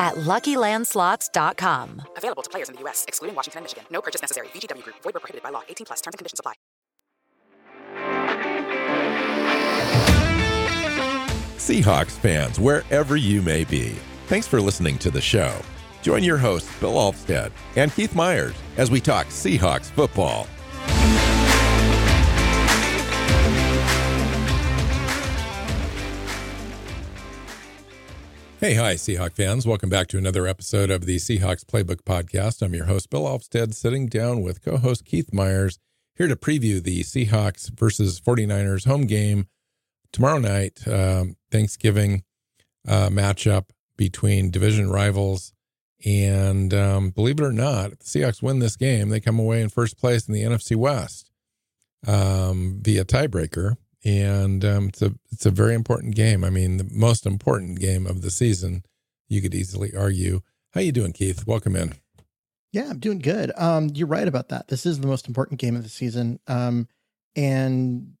at LuckyLandSlots.com. Available to players in the U.S., excluding Washington and Michigan. No purchase necessary. VGW Group. Void where prohibited by law. 18 plus. Terms and conditions apply. Seahawks fans, wherever you may be, thanks for listening to the show. Join your hosts, Bill Alvstad and Keith Myers, as we talk Seahawks football. Hey, hi, Seahawk fans. Welcome back to another episode of the Seahawks Playbook Podcast. I'm your host, Bill Alvstad, sitting down with co host Keith Myers, here to preview the Seahawks versus 49ers home game tomorrow night, um, Thanksgiving uh, matchup between division rivals. And um, believe it or not, if the Seahawks win this game, they come away in first place in the NFC West um, via tiebreaker and um, it's a it's a very important game. I mean, the most important game of the season. You could easily argue. How you doing, Keith? Welcome in. Yeah, I'm doing good. Um, you're right about that. This is the most important game of the season, um, and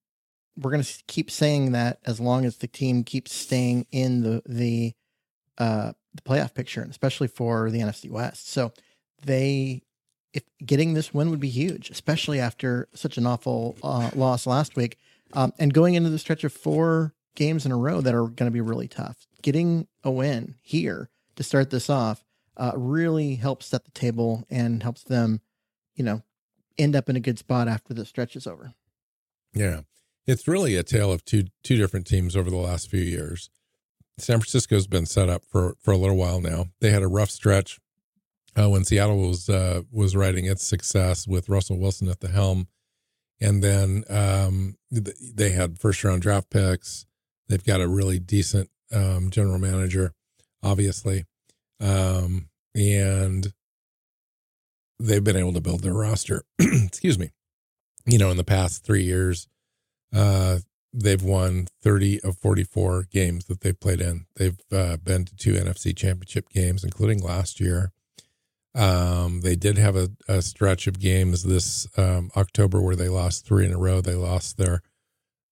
we're going to keep saying that as long as the team keeps staying in the the uh, the playoff picture, and especially for the NFC West. So they, if getting this win would be huge, especially after such an awful uh, loss last week um, and going into the stretch of four games in a row that are going to be really tough, getting a win here to start this off uh, really helps set the table and helps them, you know, end up in a good spot after the stretch is over. Yeah, it's really a tale of two two different teams over the last few years. San Francisco's been set up for for a little while now. They had a rough stretch uh, when Seattle was uh, was riding its success with Russell Wilson at the helm and then um, they had first round draft picks. They've got a really decent um, general manager, obviously, um, and they've been able to build their roster. Excuse me. You know, in the past three years, uh, they've won 30 of 44 games that they've played in. They've uh, been to two NFC championship games, including last year. Um, they did have a, a, stretch of games this um, October where they lost three in a row. They lost their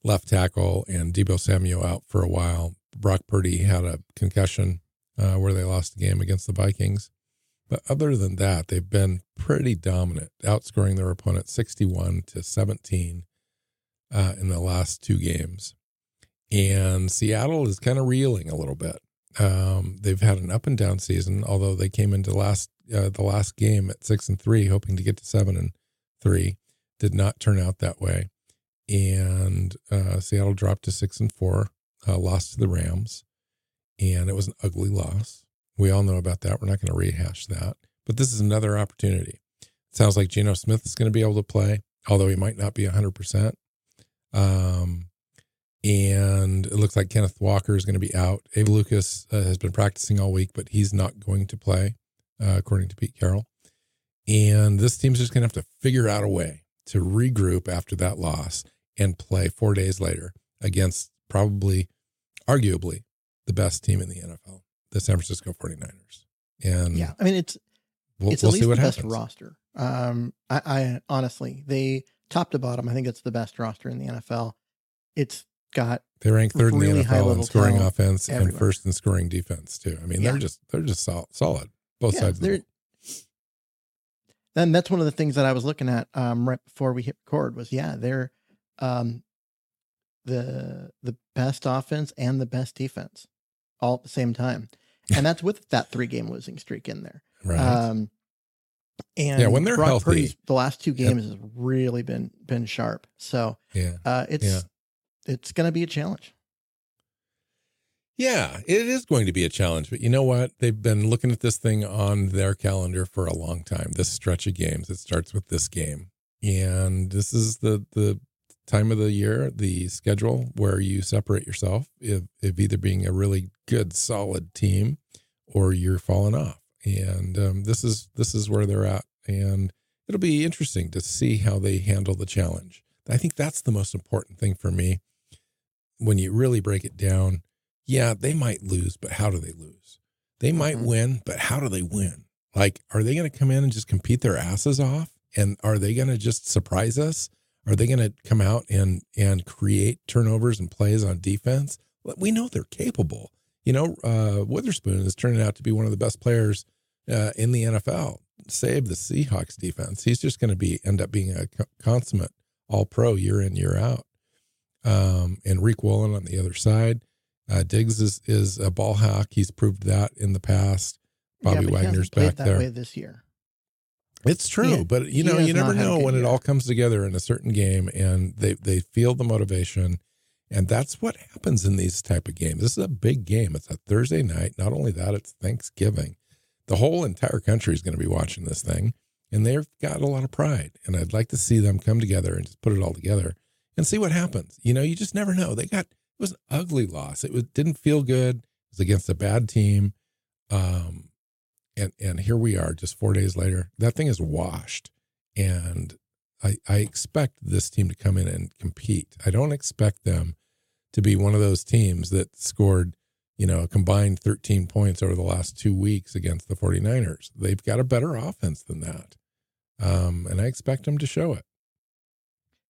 left tackle and Deebo Samuel out for a while. Brock Purdy had a concussion uh, where they lost the game against the Vikings. But other than that, they've been pretty dominant, outscoring their opponent 61 to 17 uh, in the last two games. And Seattle is kind of reeling a little bit. Um, they've had an up and down season, although they came into last uh, the last game at six and three, hoping to get to seven and three. Did not turn out that way, and uh, Seattle dropped to six and four, uh, lost to the Rams, and it was an ugly loss. We all know about that. We're not going to rehash that, but this is another opportunity. It sounds like Geno Smith is going to be able to play, although he might not be hundred percent. Um, and it looks like Kenneth Walker is going to be out. Abe Lucas uh, has been practicing all week, but he's not going to play, uh, according to Pete Carroll. And this team's just going to have to figure out a way to regroup after that loss and play four days later against probably, arguably, the best team in the NFL, the San Francisco 49ers. And yeah, I mean, it's, we'll, it's we'll at least the happens. best roster. Um, I, I honestly, they top to bottom, I think it's the best roster in the NFL. It's got they rank third really in the NFL in scoring offense everywhere. and first in scoring defense too. I mean, yeah. they're just they're just sol- solid both yeah, sides. Then that's one of the things that I was looking at um, right before we hit record was yeah they're um, the the best offense and the best defense all at the same time, and that's with that three game losing streak in there. Right. Um, And Yeah, when they're Brock healthy. Purdy's the last two games has really been been sharp. So Yeah. uh, it's Yeah. it's going to be a challenge. Yeah, it is going to be a challenge, but you know what? They've been looking at this thing on their calendar for a long time. This stretch of games, it starts with this game, and this is the the time of the year, the schedule where you separate yourself if, if either being a really good, solid team, or you're falling off. And um, this is this is where they're at, and it'll be interesting to see how they handle the challenge. I think that's the most important thing for me when you really break it down yeah, they might lose, but how do they lose? They might Mhm. win, but how do they win? Like, are they going to come in and just compete their asses off? And are they going to just surprise us? Are they going to come out and and create turnovers and plays on defense? We know they're capable. You know, uh, Witherspoon is turning out to be one of the best players uh, in the NFL. Save the Seahawks defense. He's just going to be end up being a consummate All Pro year in year out. Um, and Riq Woolen on the other side. Uh, Diggs is is a ball hawk. He's proved that in the past. Bobby yeah, he Wagner's back that there. way this year. It's true, Yeah, but you know, you never not had a know when it all comes together in a certain game, and they they feel the motivation, and that's what happens in these type of games. This is a big game. It's a Thursday night. Not only that, it's Thanksgiving. The whole entire country is going to be watching this thing, and they've got a lot of pride. And I'd like to see them come together and just put it all together and see what happens. You know, you just never know. They got it was an ugly loss. It was, didn't feel good. It was against a bad team. Um, and and here we are just four days later that thing is washed and I, I expect this team to come in and compete i don't expect them to be one of those teams that scored you know a combined 13 points over the last two weeks against the 49ers they've got a better offense than that um, and i expect them to show it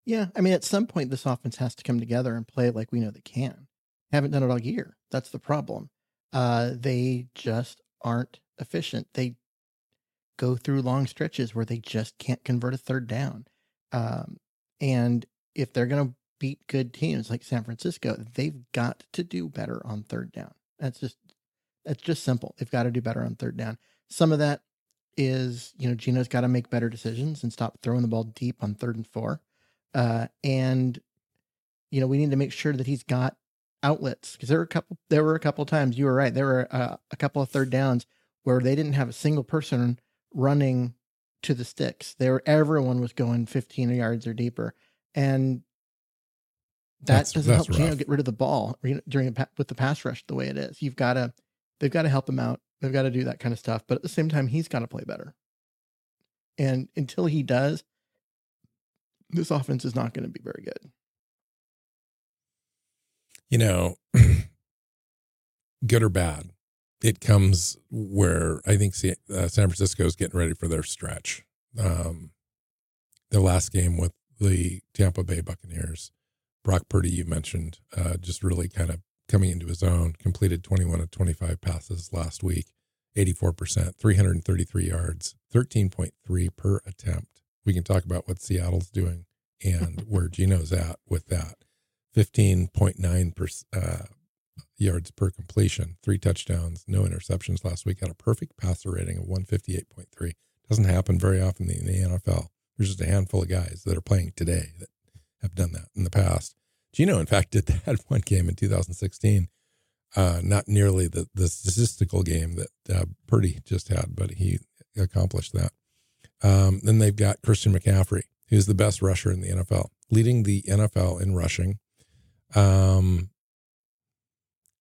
Yeah, I mean, at some point, this offense has to come together and play like we know they can. Haven't done it all year. That's the problem. Uh, they just aren't efficient. They go through long stretches where they just can't convert a third down. Um, and if they're going to beat good teams like San Francisco, they've got to do better on third down. That's just that's just simple. They've got to do better on third down. Some of that is, you know, Geno's got to make better decisions and stop throwing the ball deep on third and four. Uh, and you know, we need to make sure that he's got outlets because there were a couple. There were a couple times you were right. There were uh, a couple of third downs where they didn't have a single person running to the sticks. There, everyone was going 15 yards or deeper, and that That's- doesn't that's help Geno rough. get rid of the ball during a, with the pass rush the way it is. You've got to, they've got to help him out. They've got to do that kind of stuff. But at the same time, he's got to play better. And until he does, this offense is not going to be very good. you know, good or bad, it comes where I think uh, San Francisco is getting ready for their stretch. Um, the last game with the Tampa Bay Buccaneers, Brock Purdy, you mentioned, uh, just really kind of coming into his own, completed 21 of 25 passes last week, 84%, 333 yards, 13.3 per attempt. We can talk about what Seattle's doing and where Geno's at with that. 15.9 per, uh, yards per completion, three touchdowns, no interceptions last week. Had a perfect passer rating of 158.3. Doesn't happen very often in the NFL. There's just a handful of guys that are playing today that have done that in the past. Geno, in fact, did that one game in 2016. Uh, not nearly the, the statistical game that uh, Purdy just had, but he accomplished that. Um, then they've got Christian McCaffrey, who's the best rusher in the NFL, leading the NFL in rushing. Um,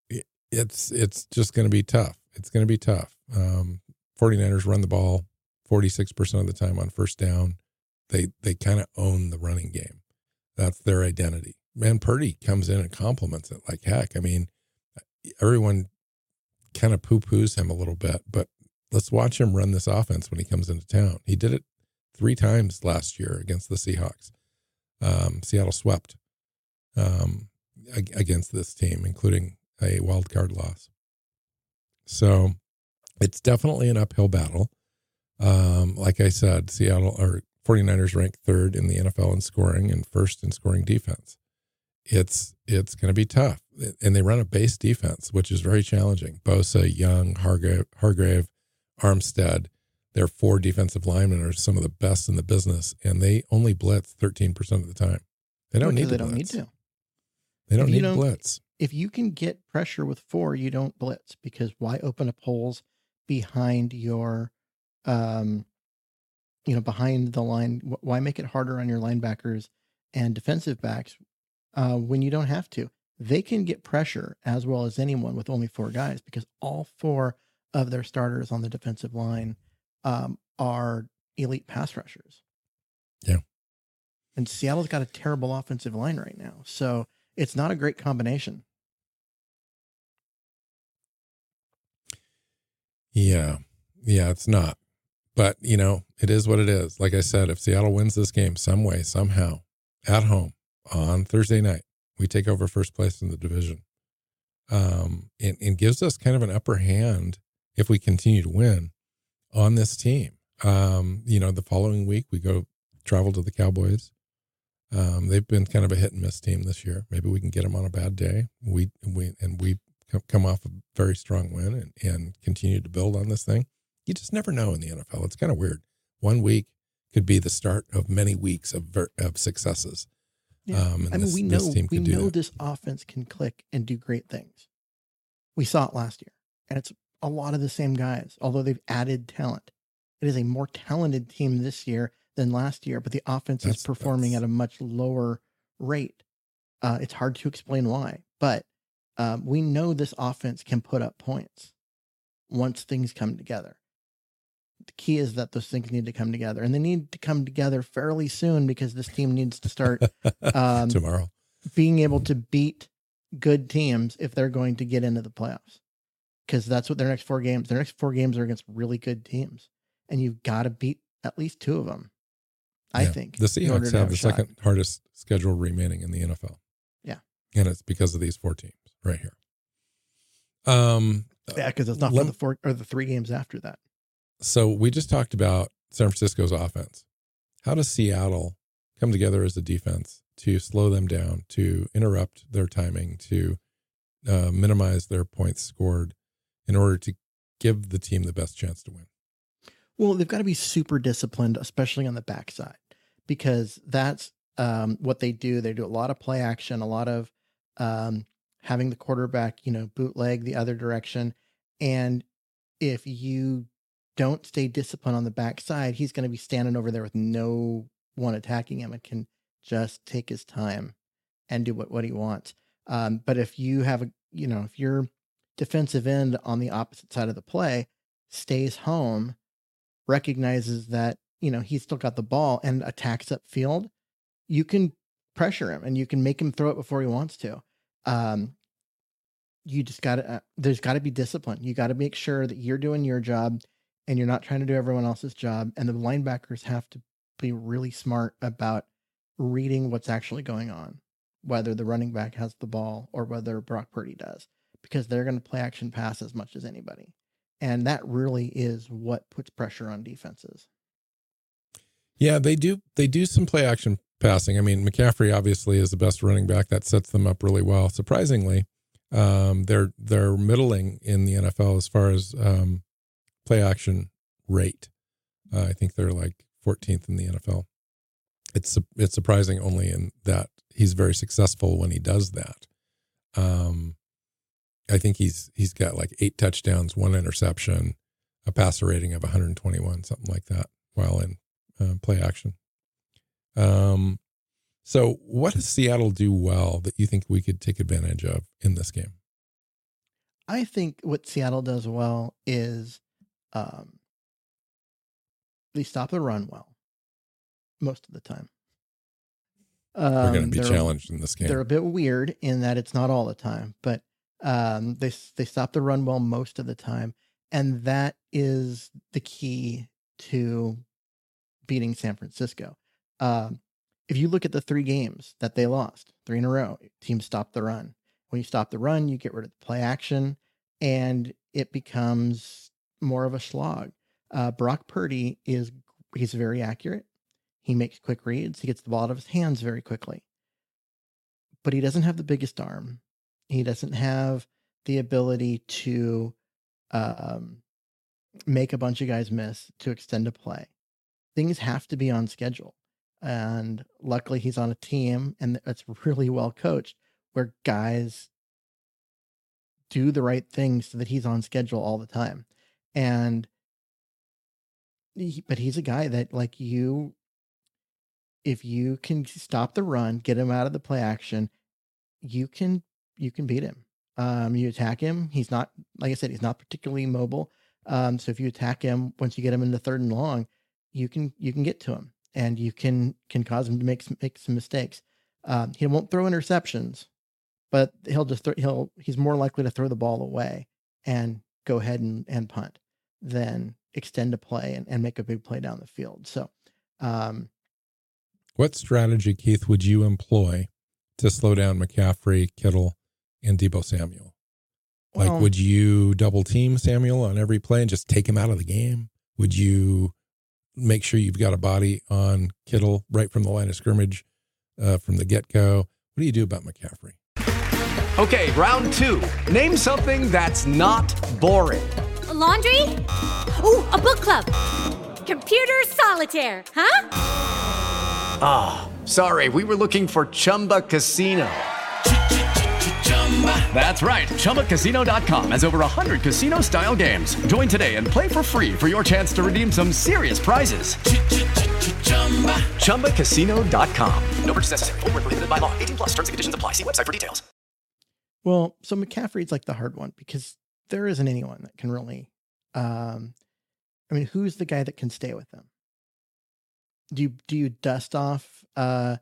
it, it's it's just going to be tough. It's going to be tough. Um, 49ers run the ball 46% of the time on first down. They they kind of own the running game. That's their identity. Man, Purdy comes in and compliments it like heck. I mean, everyone kind of poo poos him a little bit, but let's watch him run this offense when he comes into town. He did it three times last year against the Seahawks. Um, Seattle swept um, against this team, including a wild card loss. So it's definitely an uphill battle. Um, like I said, Seattle or 49ers ranked third in the NFL in scoring and first in scoring defense. It's it's going to be tough, and they run a base defense, which is very challenging. Bosa, Young, Hargrave, Hargrave, Armstead. Their four defensive linemen are some of the best in the business, and they only blitz 13% of the time. They don't Because need they to don't need to. They don't If need don't- blitz. If you can get pressure with four, you don't blitz because why open up holes behind your, um, you know, behind the line? Why make it harder on your linebackers and defensive backs uh, when you don't have to? They can get pressure as well as anyone with only four guys because all four of their starters on the defensive line um, are elite pass rushers. Yeah. And Seattle's got a terrible offensive line right now. So it's not a great combination. Yeah. Yeah, it's not. But, you know, it is what it is. Like I said, if Seattle wins this game some way, somehow, at home on Thursday night, we take over first place in the division. Um, and, and gives us kind of an upper hand if we continue to win on this team. Um, you know, the following week we go travel to the Cowboys. Um, they've been kind of a hit and miss team this year. Maybe we can get them on a bad day. We we and we come off a very strong win and, and continue to build on this thing. You just never know in the NFL. It's kind of weird. One week could be the start of many weeks of ver- of successes. Yeah. Um, and I mean, this- we know we know that. this offense can click and do great things. We saw it last year, and it's a lot of the same guys. Although they've added talent, it is a more talented team this year than last year. But the offense That's- is performing that's- at a much lower rate. Uh, it's hard to explain why, but um, we know this offense can put up points once things come together. The key is that those things need to come together, and they need to come together fairly soon because this team needs to start um, tomorrow. being able to beat good teams if they're going to get into the playoffs. Because that's what their next four games, their next four games are against really good teams. And you've got to beat at least two of them, I Yeah. think. the Seahawks have the second hardest schedule remaining in the NFL. Yeah. and it's because of these four teams right here. Um, Yeah, because it's not for the four or the three games after that. so we just talked about San Francisco's offense. How does Seattle come together as a defense to slow them down, to interrupt their timing, to uh, minimize their points scored, in order to give the team the best chance to win? Well, they've got to be super disciplined, especially on the backside, because that's um, what they do. They do a lot of play action, a lot of um, having the quarterback, you know, bootleg the other direction. And if you don't stay disciplined on the backside, he's going to be standing over there with no one attacking him and can just take his time and do what, what he wants. Um, but if you have a, you know, if your defensive end on the opposite side of the play stays home, recognizes that, you know, he's still got the ball and attacks upfield, you can pressure him and you can make him throw it before he wants to. Um, you just got to, uh, there's got to be discipline. You got to make sure that you're doing your job and you're not trying to do everyone else's job. And the linebackers have to be really smart about reading what's actually going on, whether the running back has the ball or whether Brock Purdy does, because they're going to play action pass as much as anybody. And that really is what puts pressure on defenses. Yeah, they do. They do some play action passing. I mean, McCaffrey obviously is the best running back. That sets them up really well. Surprisingly, um, they're they're middling in the NFL as far as um, play action rate. Uh, I think they're like 14th in the NFL. It's it's surprising only in that he's very successful when he does that. Um, I think he's he's got like eight touchdowns, one interception, a passer rating of 121, something like that, while in uh, play action. Um, so what does Seattle do well that you think we could take advantage of in this game? I think what Seattle does well is um, they stop the run well most of the time. We're going to Um, be challenged in this game. They're a bit weird in that it's not all the time, but um, they they stop the run well most of the time, and that is the key to beating San Francisco. Um, if you look at the three games that they lost, three in a row, teams stop the run. When you stop the run, you get rid of the play action, and it becomes more of a slog. Uh, Brock Purdy is he's very accurate. He makes quick reads. He gets the ball out of his hands very quickly but he doesn't have the biggest arm. He doesn't have the ability to um, make a bunch of guys miss to extend a play. Things have to be on schedule. And luckily, he's on a team and it's really well coached where guys do the right things so that he's on schedule all the time. And, but he's a guy that, like you, if you can stop the run, get him out of the play action, you can you can beat him. Um, you attack him. He's not, like I said, he's not particularly mobile. Um, so if you attack him, once you get him in the third and long, you can you can get to him and you can can cause him to make some, make some mistakes. Um, he won't throw interceptions, but he'll just he'll he's more likely to throw the ball away and go ahead and, and punt than extend a play and, and make a big play down the field. So, um, what strategy, Keith, would you employ to slow down McCaffrey, Kittle, and Deebo Samuel? Like, well, would you double team Samuel on every play and just take him out of the game? Would you make sure you've got a body on Kittle right from the line of scrimmage, uh, from the get go? What do you do about McCaffrey? Okay, round two. Name something that's not boring. A laundry? Ooh, a book club. Computer solitaire, huh? Ah, sorry, we were looking for Chumba Casino. That's right. ChumbaCasino.com has over 100 casino style games. Join today and play for free for your chance to redeem some serious prizes. ChumbaCasino.com. No purchase necessary. Full prohibited by law. 18 plus terms and conditions apply. See website for details. Well, so McCaffrey's like the hard one because there isn't anyone that can really. Um, I mean, who's the guy that can stay with them? Do you do you dust off uh,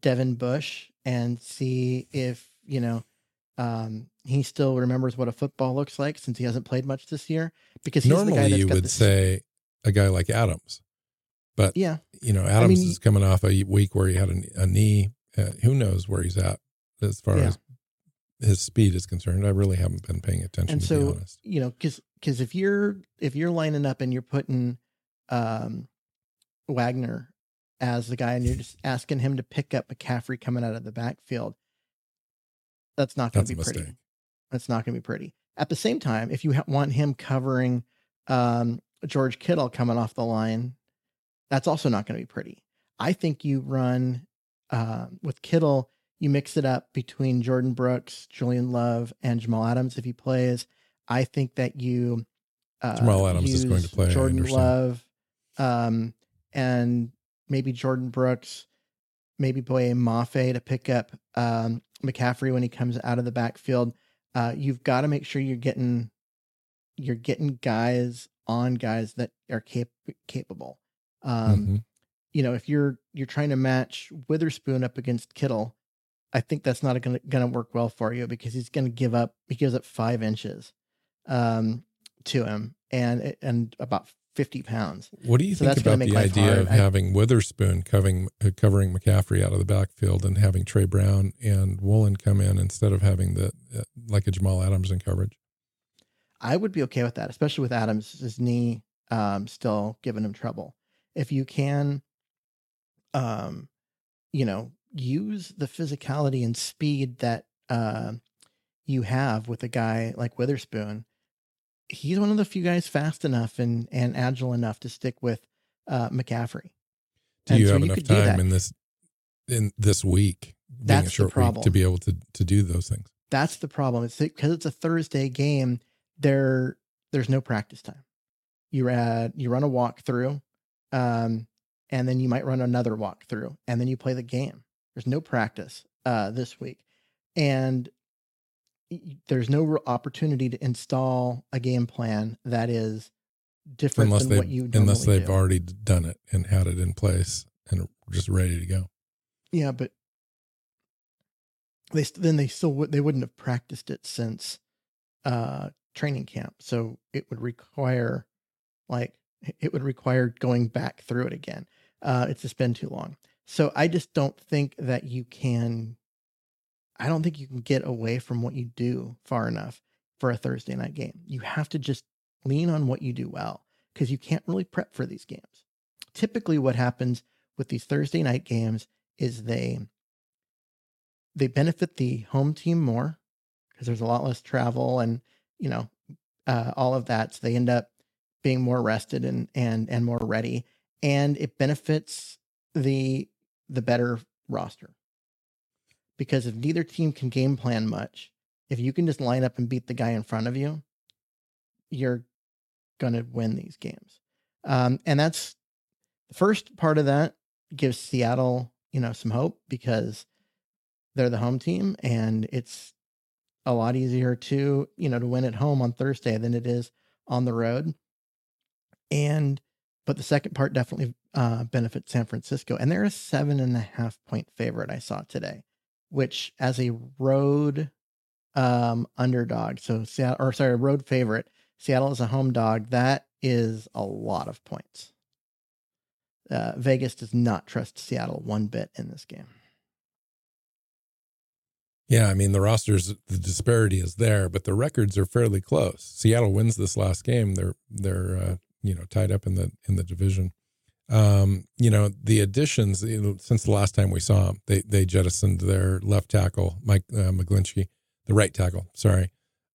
Devin Bush and see if you know um, he still remembers what a football looks like since he hasn't played much this year? Because he's the guy Normally, that's you would this- say a guy like Adams, but yeah, you know, Adams mean- is coming off a week where he had a, a knee. Uh, who knows where he's at as far Yeah. as his speed is concerned? I really haven't been paying attention and to so be honest. you know because because if you're if you're lining up and you're putting um wagner as the guy and you're just asking him to pick up mccaffrey coming out of the backfield that's not going to be pretty mistake. that's not going to be pretty at the same time if you ha- want him covering um george kittle coming off the line that's also not going to be pretty i think you run uh, with kittle you mix it up between Jordyn Brooks, Julian Love, and Jamal Adams if he plays. I think that you uh, Jamal Adams is going to play, Jordan. Love, um, and maybe Jordyn Brooks, maybe Boye Mafe to pick up um, McCaffrey when he comes out of the backfield. Uh, you've got to make sure you're getting you're getting guys on guys that are cap- capable. Um, Mhm. you know, if you're you're trying to match Witherspoon up against Kittle, I think that's not going to going to work well for you because he's going to give up. He gives up five inches um, to him and and about fifty pounds. What do you So think about the idea of I- having Witherspoon covering uh, covering McCaffrey out of the backfield and having Tre Brown and Woolen come in instead of having the uh, like a Jamal Adams in coverage? I would be okay with that, especially with Adams' his knee um, still giving him trouble. If you can, um, you know, use the physicality and speed that uh, you have with a guy like Witherspoon, he's one of the few guys fast enough and and agile enough to stick with uh, McCaffrey. Do And you so have you enough time in this in this week, That's a the short week, to be able to to do those things? That's the problem. It's because it's a Thursday game. There, there's no practice time. You add, you run a walkthrough, um, and then you might run another walkthrough, and then you play the game. There's no practice uh, this week, and there's no real opportunity to install a game plan that is different Unless than what you unless they've do. already done it and had it in place and just ready to go. Yeah, but they then they still would they wouldn't have practiced it since uh training camp. So it would require like it would require going back through it again. Uh it's just been too long. So I just don't think that you can I don't think you can get away from what you do far enough for a Thursday night game. You have to just lean on what you do well because you can't really prep for these games. Typically what happens with these Thursday night games is they they benefit the home team more because there's a lot less travel and you know uh, all of that. So they end up being more rested and and and more ready, and it benefits the the better roster because if neither team can game plan much, if you can just line up and beat the guy in front of you, you're going to win these games. Um, and that's the first part of that gives Seattle, you know, some hope because they're the home team and it's a lot easier to, you know, to win at home on Thursday than it is on the road. And, but the second part definitely uh, benefits San Francisco. And they're a seven and a half point favorite I saw today, which as a road um, underdog, so Seattle, or sorry, road favorite, Seattle is a home dog. That is a lot of points. Uh, Vegas does not trust Seattle one bit in this game. Yeah, I mean the rosters, the disparity is there, but the records are fairly close. Seattle wins this last game; they're they're uh, you know tied up in the in the division. Um, you know the additions you know, since the last time we saw them, they they jettisoned their left tackle Mike uh, McGlinchey, the right tackle, sorry,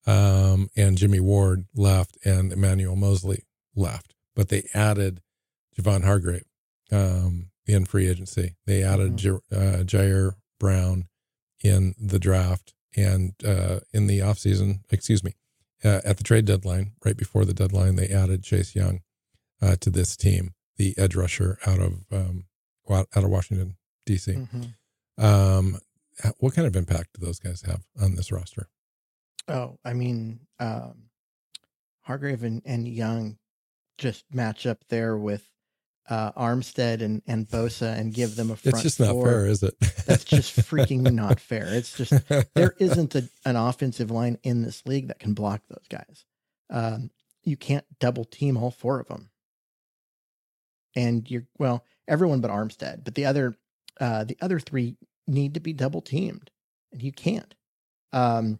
um, and Jimmy Ward left, and Emmanuel Moseley left, but they added Javon Hargrave um, in free agency. They added mm-hmm. J- uh, Ji'Ayir Brown in the draft and uh, in the offseason, excuse me, uh, at the trade deadline, right before the deadline, they added Chase Young uh, to this team, the edge rusher out of um, out of Washington D.C. Mm-hmm. Um, what kind of impact do those guys have on this roster? Oh, I mean, um, Hargrave and, and Young just match up there with uh, Armstead and, and Bosa and give them a front It's just not four. fair, is it? That's just freaking not fair. It's just there isn't a, an offensive line in this league that can block those guys. Um, you can't double team all four of them. And you're well, everyone but Armstead, but the other uh, the other three need to be double teamed, and you can't. Um,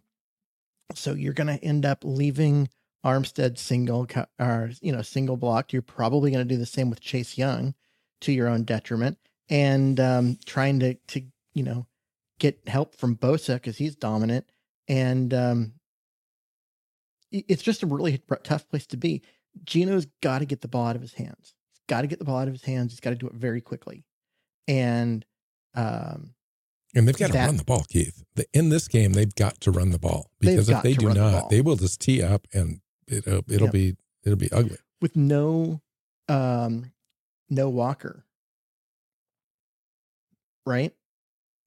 so you're going to end up leaving Armstead single or you know single blocked. You're probably going to do the same with Chase Young to your own detriment, and um, trying to to you know get help from Bosa because he's dominant, and um, it's just a really tough place to be. Geno's got to get the ball out of his hands. Got to get the ball out of his hands. He's got to do it very quickly, and um, and they've got that, to run the ball, Keith. In this game, they've got to run the ball because if they do not, the they will just tee up and it'll it'll yep. be it'll be ugly with no um no Walker. Right?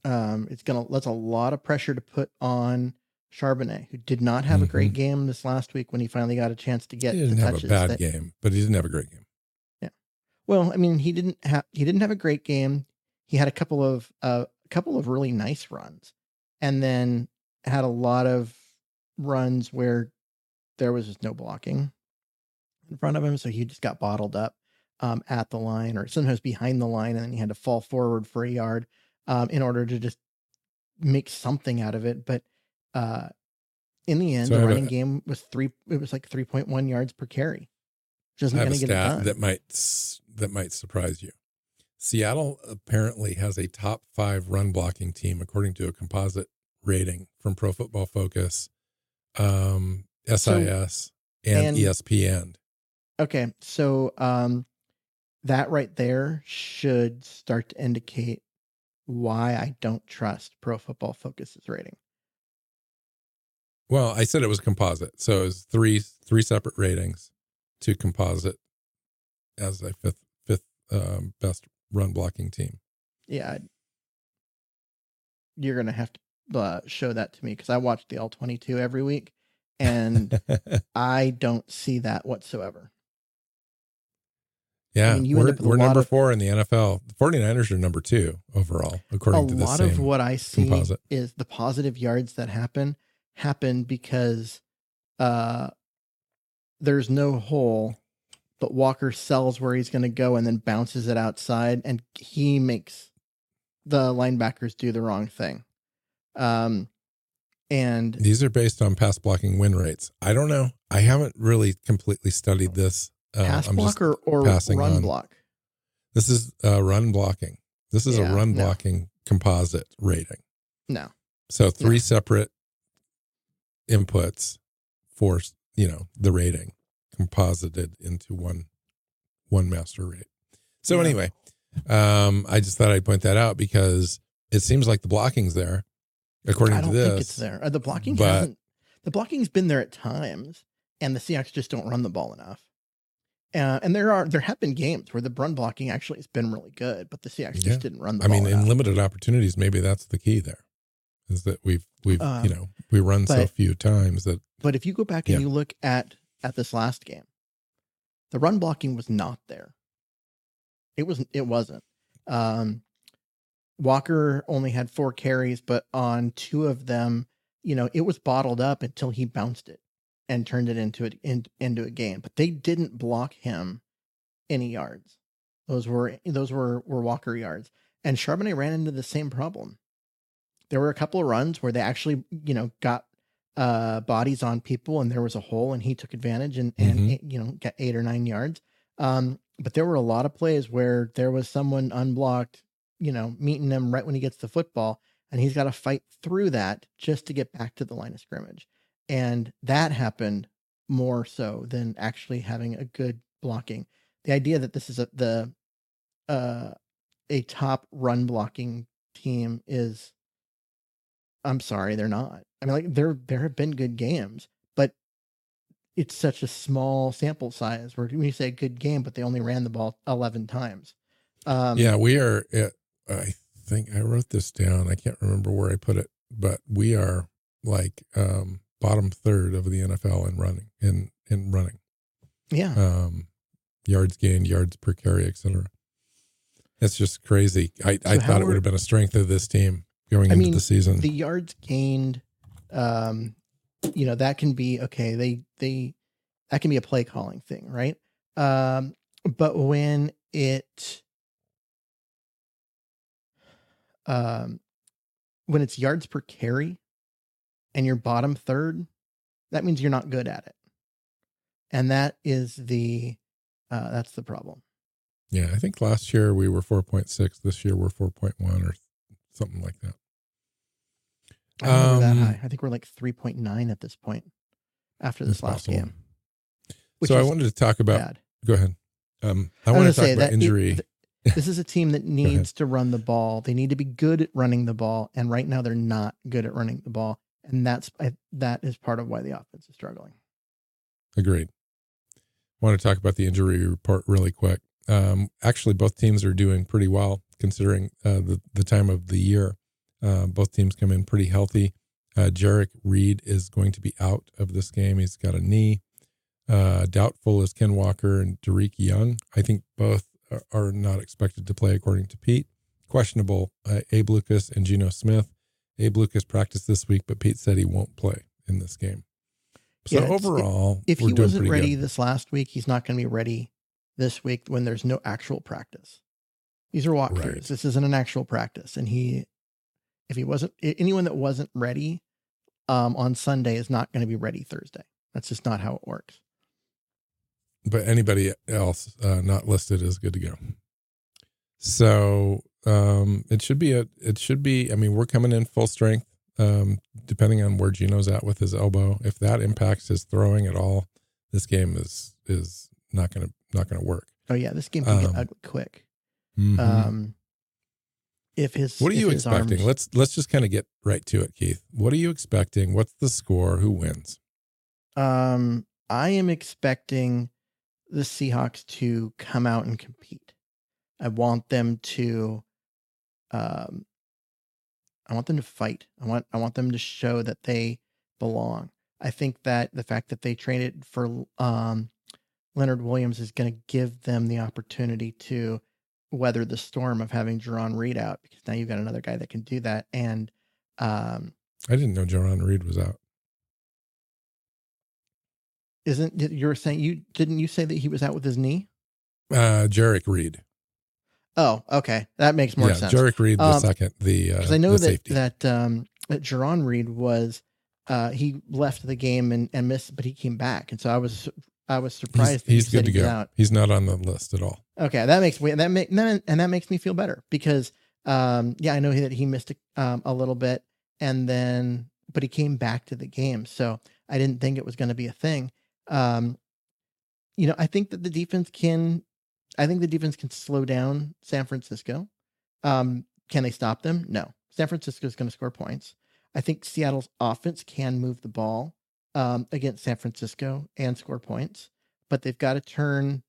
Um it's gonna that's a lot of pressure to put on Charbonnet, who did not have mm-hmm. a great mm-hmm. game this last week when he finally got a chance to get he didn't have a bad that, game, but he didn't have a great game. Well, I mean, he didn't have he didn't have a great game. He had a couple of uh, a couple of really nice runs, and then had a lot of runs where there was just no blocking in front of him. So he just got bottled up um, at the line or sometimes behind the line. And then he had to fall forward for a yard um, in order to just make something out of it. But uh, in the end, so the running a, game was three, it was like 3.1 yards per carry. Just going to get it done. That might, that might surprise you. Seattle apparently has a top five run blocking team, according to a composite rating from Pro Football Focus. Um, SIS so, and, and, ESPN. Okay, so um, that right there should start to indicate why I don't trust Pro Football Focus's rating. Well, I said it was composite, so it was three three separate ratings to composite as a fifth fifth um, best run blocking team. Yeah, you're gonna have to uh, show that to me because I watch the All twenty two every week, and I don't see that whatsoever. Yeah, I mean, we're, we're number of, four in the NFL. The 49ers are number two overall, according to this. A lot of what I see composite. is the positive yards that happen happen because uh, there's no hole, but Walker sells where he's going to go and then bounces it outside, and he makes the linebackers do the wrong thing. Um, and these are based on pass blocking win rates. I don't know. I haven't really completely studied this. Uh, pass I'm block or, or run on. block? This is uh, run blocking. This is yeah, a run no. blocking composite rating. No. So three no. separate inputs for you know the rating. Composited into one one master rate. So Yeah. anyway, um, I just thought I'd point that out because it seems like the blocking's there, according I don't to this. think it's there. Uh, the blocking but- hasn't. The blocking's been there at times, and the Seahawks just don't run the ball enough. Uh, and there are there have been games where the run blocking actually has been really good, but the Seahawks Yeah. just didn't run the ball I mean, in limited opportunities, maybe that's the key there. Is that we've we've Um, you know we run so few times that But if you go back and Yeah. you look at at this last game, the run blocking was not there. It was it wasn't. Um, Walker only had four carries, but on two of them, you know, it was bottled up until he bounced it and turned it into it in, into a game. But they didn't block him any yards. Those were those were were Walker yards. And Charbonnet ran into the same problem. There were a couple of runs where they actually, you know, got uh bodies on people and there was a hole and he took advantage and and Mhm. you know got eight or nine yards um but there were a lot of plays where there was someone unblocked you know meeting him right when he gets the football and he's got to fight through that just to get back to the line of scrimmage and that happened more so than actually having a good blocking the idea that this is a the uh a top run blocking team is I'm sorry, they're not. I mean, like there there have been good games, but it's such a small sample size. Where when you say good game, but they only ran the ball eleven times. Um, yeah we are. At, I think I wrote this down. I can't remember where I put it, but we are like um, bottom third of the NFL in running in in running. yeah. um, yards gained, yards per carry, etc. That's just crazy. I, I So how thought it would have been a strength of this team going I into mean, the season. the yards gained, um, you know, that can be okay. They they that can be a play calling thing, right? Um, but when it um when it's yards per carry and you're bottom third, that means you're not good at it. And that is the uh that's the problem. yeah, I think last year we were 4.6. This year we're 4.1 or something like that. I we're that Um, high. I think we're like 3.9 at this point after this last possible. game. So I wanted to talk about. bad. Go ahead. Um, I I want to talk say about that it- injury. th- this is a team that needs to run the ball. They need to be good at running the ball, and right now they're not good at running the ball, and that's I, that is part of why the offense is struggling. Agreed. I want to talk about the injury report really quick. Um, actually, both teams are doing pretty well considering uh, the the time of the year. Uh, both teams come in pretty healthy. Uh, Jerrick Reed is going to be out of this game. He's got a knee. Uh, doubtful is Ken Walker and Derek Young. I think both are- not expected to play, according to Pete. Questionable uh, Abe Lucas and Geno Smith. Abe Lucas practiced this week, but Pete said he won't play in this game. So Yeah, overall, If we're he wasn't ready good. this last week, he's not going to be ready this week when there's no actual practice. These are walkthroughs. Right. This isn't an actual practice, and he, if he wasn't anyone that wasn't ready um, on Sunday is not going to be ready Thursday. That's just not how it works. but anybody else uh, not listed is good to go. So um, it should be a. It should be. I mean, we're coming in full strength. Um, depending on where Geno's at with his elbow, if that impacts his throwing at all, this game is is not gonna not gonna work. Oh yeah, this game can Um, get ugly quick. Mhm. Um, if his what are you expecting? arms- Let's let's just kind of get right to it, Keith. What are you expecting? What's the score? Who wins? Um, I am expecting the Seahawks to come out and compete. I want them to, um, I want them to fight. I want I want them to show that they belong. I think that the fact that they traded for um, Leonard Williams is going to give them the opportunity to weather the storm of having Jarran Reed out because now you've got another guy that can do that. And um, I didn't know Jarran Reed was out. isn't you're saying you didn't you say that he was out with his knee? Uh, Jerrick Reed. Oh, okay, that makes more yeah, sense. Jerrick Reed the Um, second. The uh, Because I know that safety. that um that Jarran Reed was uh he left the game and and missed, but he came back, and so I was I was surprised. that he's good to go. Out. He's not on the list at all. Okay, that makes me that make and that makes me feel better because um yeah I know that he missed a, um, a little bit and then but he came back to the game, so I didn't think it was going to be a thing. Um, you know, I think that the defense can, I think the defense can slow down San Francisco. Um, can they stop them? No. San Francisco is going to score points. I think Seattle's offense can move the ball um, against San Francisco and score points, but they've got to turn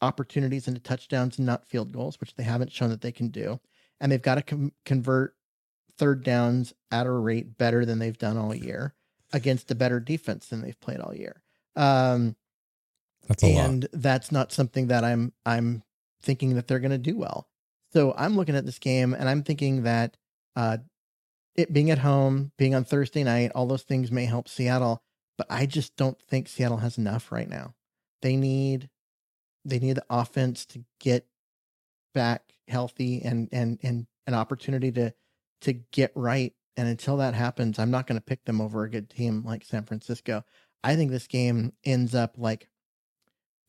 opportunities into touchdowns and not field goals, which they haven't shown that they can do. And they've got to com- convert third downs at a rate better than they've done all year against a better defense than they've played all year. Um, That's a and lot. that's not something that I'm I'm thinking that they're going to do well. So I'm looking at this game and I'm thinking that uh, it being at home, being on Thursday night, all those things may help Seattle, but I just don't think Seattle has enough right now. They need they need the offense to get back healthy and and and an opportunity to to get right. And until that happens, I'm not going to pick them over a good team like San Francisco. I think this game ends up like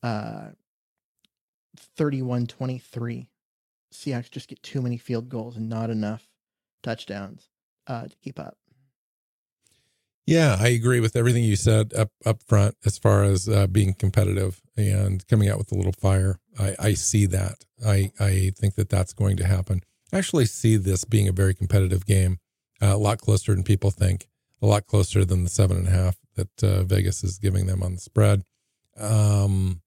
uh 31-23. Seahawks just get too many field goals and not enough touchdowns uh, to keep up. Yeah, I agree with everything you said up up front as far as uh, being competitive and coming out with a little fire. I, I see that. I I think that that's going to happen. I actually see this being a very competitive game, uh, a lot closer than people think, a lot closer than the seven and a half that uh, Vegas is giving them on the spread. Um,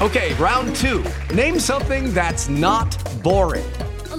Okay, round two. Name something that's not boring.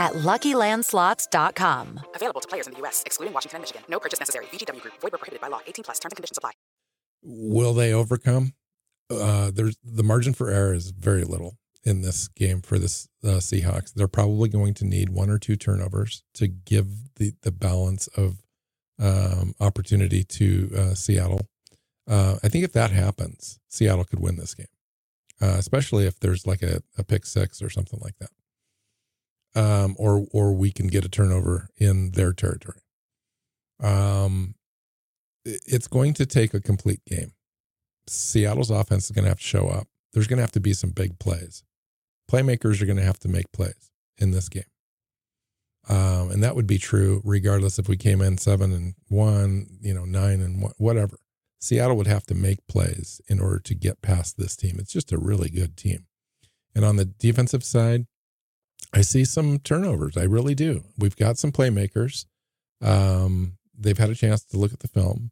at LuckyLandSlots.com. Available to players in the U.S., excluding Washington and Michigan. No purchase necessary. VGW Group. Void where prohibited by law. 18 plus. Terms and conditions apply. will they overcome? Uh, there's the margin for error is very little in this game for this uh, Seahawks. They're probably going to need one or two turnovers to give the the balance of um, opportunity to uh, Seattle. Uh, I think if that happens, Seattle could win this game, uh, especially if there's like a, a pick six or something like that, um, or or we can get a turnover in their territory. Um, it's going to take a complete game. Seattle's offense is going to have to show up. There's going to have to be some big plays. Playmakers are going to have to make plays in this game. Um, and that would be true regardless if we came in seven and one, you know, nine and one, whatever. Seattle would have to make plays in order to get past this team. It's just a really good team. And on the defensive side, I see some turnovers. I really do. We've got some playmakers. Um, they've had a chance to look at the film,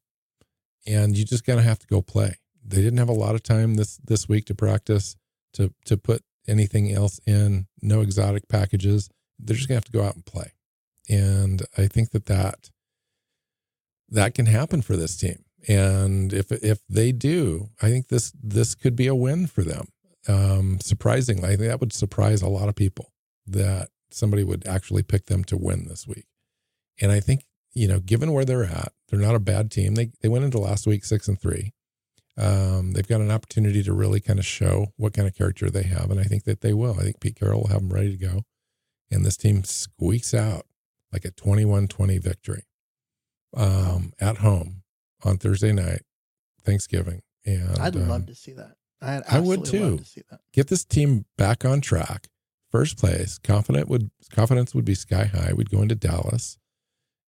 and you just gotta have to go play. They didn't have a lot of time this this week to practice to to put anything else in. No exotic packages. They're just gonna have to go out and play, and I think that that that can happen for this team. And if if they do, I think this this could be a win for them. Um, surprisingly, I think that would surprise a lot of people that somebody would actually pick them to win this week. And I think you know, given where they're at, they're not a bad team. They they went into last week six and three. Um, they've got an opportunity to really kind of show what kind of character they have, and I think that they will. I think Pete Carroll will have them ready to go, and this team squeaks out like a 21-20 victory um, at home on Thursday night, Thanksgiving. And I'd um, love to see that. I'd I would too. to see that. get this team back on track. First place, confident would confidence would be sky high. We'd go into Dallas,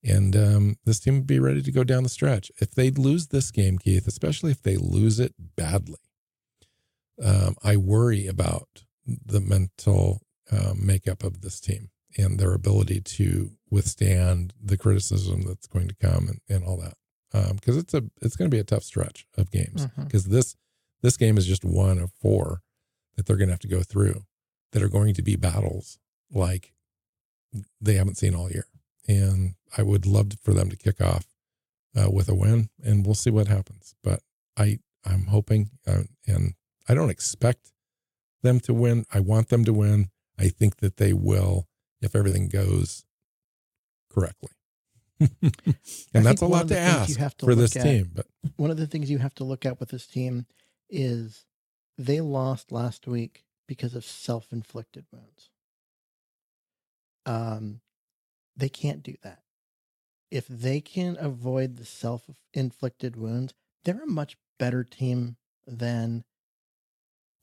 and um, this team would be ready to go down the stretch. If they lose this game, Keith, especially if they lose it badly, um, I worry about the mental um, makeup of this team and their ability to withstand the criticism that's going to come and, and all that. Because it's a it's going to be a tough stretch of games. Because this this game is just one of four that they're going to have to go through that are going to be battles like they haven't seen all year. And I would love for them to kick off uh, with a win, and we'll see what happens. But I I'm hoping, uh, and I don't expect them to win. I want them to win. I think that they will if everything goes correctly. and that's a lot to ask to for this at, team. But one of the things you have to look at with this team is they lost last week because of self-inflicted wounds. Um, they can't do that. If they can avoid the self-inflicted wounds, they're a much better team than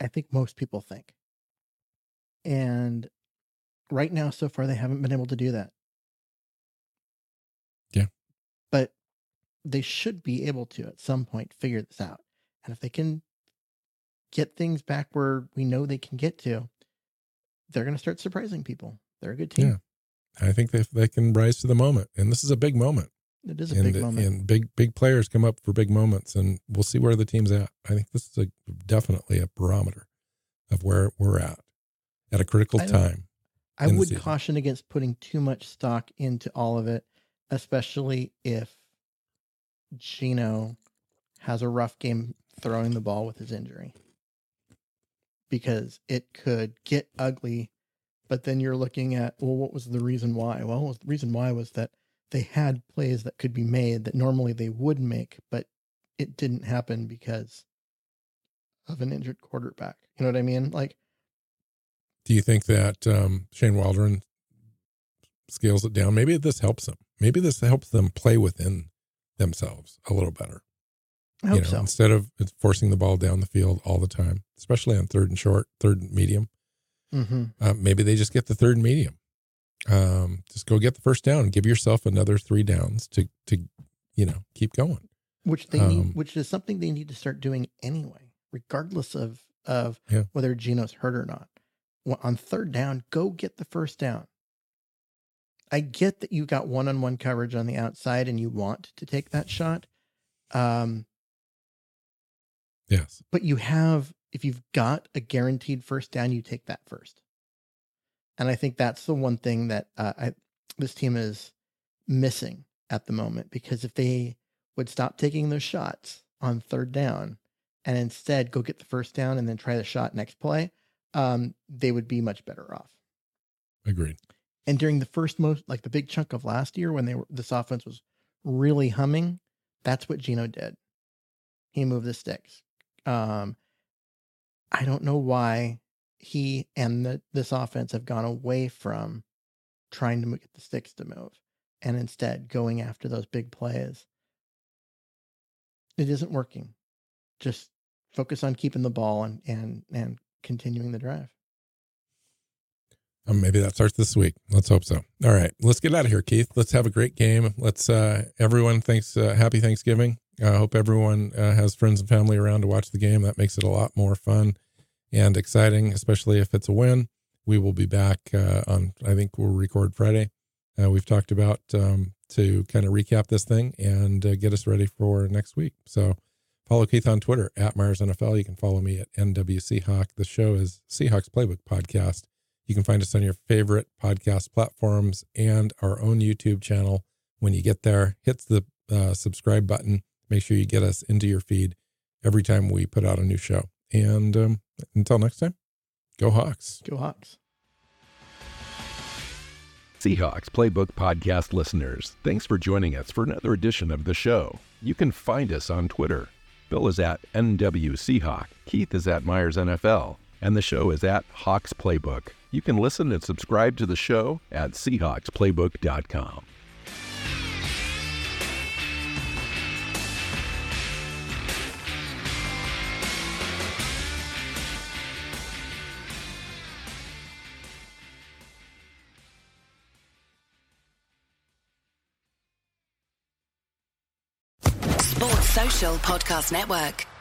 I think most people think. And right now, so far, they haven't been able to do that. Yeah. But they should be able to at some point figure this out. And if they can get things back where we know they can get to, they're going to start surprising people. They're a good team. Yeah. I think they they can rise to the moment, and this is a big moment. It is a and, big moment, and big big players come up for big moments, and we'll see where the team's at. I think this is a definitely a barometer of where we're at at a critical I time. I would caution against putting too much stock into all of it, especially if Geno has a rough game throwing the ball with his injury, because it could get ugly but then you're looking at, well, what was the reason why? Well, the reason why was that they had plays that could be made that normally they would make, but it didn't happen because of an injured quarterback. You know what I mean? Like, do you think that um, Shane Waldron scales it down? Maybe this helps them. Maybe this helps them play within themselves a little better. I hope you know, so. Instead of forcing the ball down the field all the time, especially on third and short, third and medium. Mm-hmm. Uh, maybe they just get the third and medium. Um, just go get the first down give yourself another three downs to to you know keep going. Which they um, need, which is something they need to start doing anyway, regardless of of yeah. whether Geno's hurt or not. On third down, go get the first down. I get that you got one on one coverage on the outside and you want to take that shot. Um, yes, but you have if you've got a guaranteed first down, you take that first. And I think that's the one thing that uh, I, this team is missing at the moment because if they would stop taking those shots on third down and instead go get the first down and then try the shot next play, um, they would be much better off. Agreed. And during the first most, like the big chunk of last year when they were, this offense was really humming, that's what Geno did. He moved the sticks. Um, I don't know why he and the, this offense have gone away from trying to get the sticks to move and instead going after those big plays. It isn't working. Just focus on keeping the ball and and and continuing the drive. Um, maybe that starts this week. Let's hope so. All right, let's get out of here, Keith. Let's have a great game. Let's uh, everyone thanks uh, happy Thanksgiving. I hope everyone uh, has friends and family around to watch the game. That makes it a lot more fun and exciting, especially if it's a win. We will be back uh, on. I think we'll record Friday. Uh, we've talked about um, to kind of recap this thing and uh, get us ready for next week. So follow Keith on Twitter at Myers NFL. You can follow me at NW Seahawk. The show is Seahawks Playbook Podcast. You can find us on your favorite podcast platforms and our own YouTube channel. When you get there, hit the uh, subscribe button Make sure you get us into your feed every time we put out a new show. And um, until next time, go Hawks. Go Hawks. Seahawks Playbook Podcast listeners, thanks for joining us for another edition of the show. You can find us on Twitter. Bill is at NW Seahawk, Keith is at Myers NFL, and the show is at Hawks Playbook. You can listen and subscribe to the show at SeahawksPlaybook.com. Podcast Network.